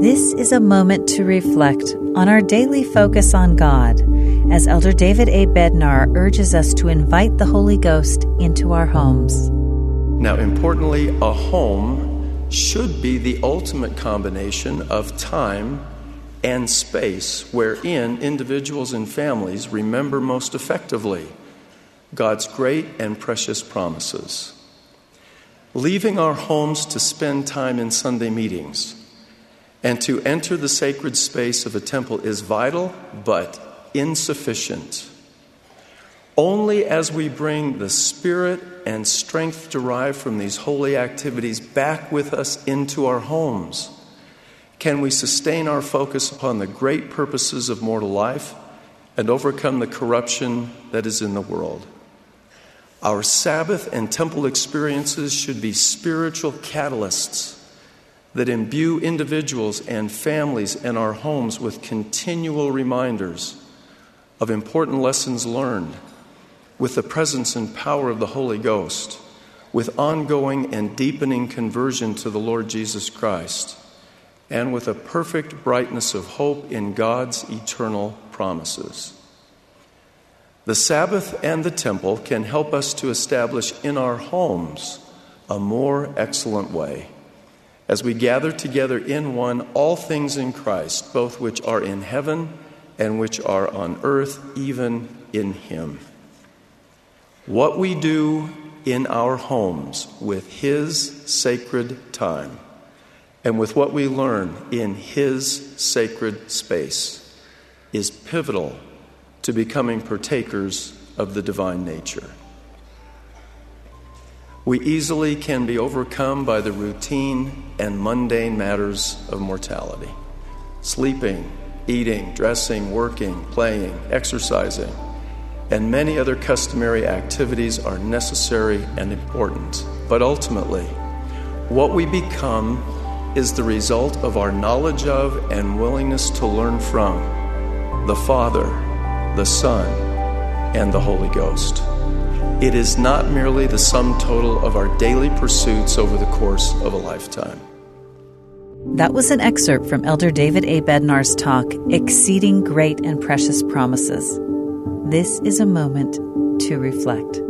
This is a moment to reflect on our daily focus on God as Elder David A. Bednar urges us to invite the Holy Ghost into our homes. Now, importantly, a home should be the ultimate combination of time and space wherein individuals and families remember most effectively God's great and precious promises. Leaving our homes to spend time in Sunday meetings and to enter the sacred space of a temple is vital but insufficient. Only as we bring the spirit and strength derived from these holy activities back with us into our homes can we sustain our focus upon the great purposes of mortal life and overcome the corruption that is in the world. Our Sabbath and temple experiences should be spiritual catalysts that imbue individuals and families and our homes with continual reminders of important lessons learned, with the presence and power of the Holy Ghost, with ongoing and deepening conversion to the Lord Jesus Christ, and with a perfect brightness of hope in God's eternal promises. The Sabbath and the temple can help us to establish in our homes a more excellent way as we gather together in one all things in Christ, both which are in heaven and which are on earth, even in Him. What we do in our homes with His sacred time and with what we learn in His sacred space is pivotal to becoming partakers of the divine nature. We easily can be overcome by the routine and mundane matters of mortality sleeping, eating, dressing, working, playing, exercising, and many other customary activities are necessary and important. But ultimately, what we become is the result of our knowledge of and willingness to learn from the Father, the Son, and the Holy Ghost. It is not merely the sum total of our daily pursuits over the course of a lifetime. That was an excerpt from Elder David A. Bednar's talk, Exceeding Great and Precious Promises. This is a moment to reflect.